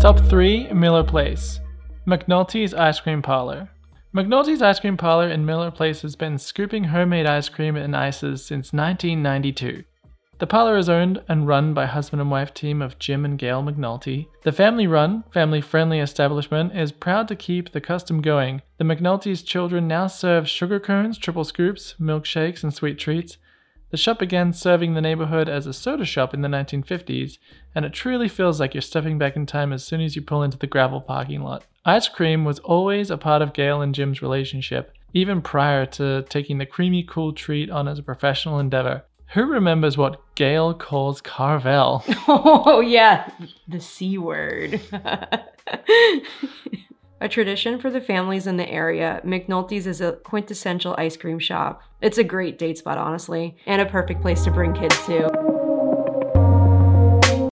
Top 3 Miller Place McNulty's Ice Cream Parlor. McNulty's Ice Cream Parlor in Miller Place has been scooping homemade ice cream and ices since 1992. The parlor is owned and run by husband and wife team of Jim and Gail McNulty. The family run, family friendly establishment is proud to keep the custom going. The McNulty's children now serve sugar cones, triple scoops, milkshakes, and sweet treats. The shop began serving the neighborhood as a soda shop in the 1950s, and it truly feels like you're stepping back in time as soon as you pull into the gravel parking lot. Ice cream was always a part of Gail and Jim's relationship, even prior to taking the creamy cool treat on as a professional endeavor. Who remembers what Gail calls Carvel? Oh, yeah, the C word. a tradition for the families in the area, McNulty's is a quintessential ice cream shop. It's a great date spot, honestly, and a perfect place to bring kids to.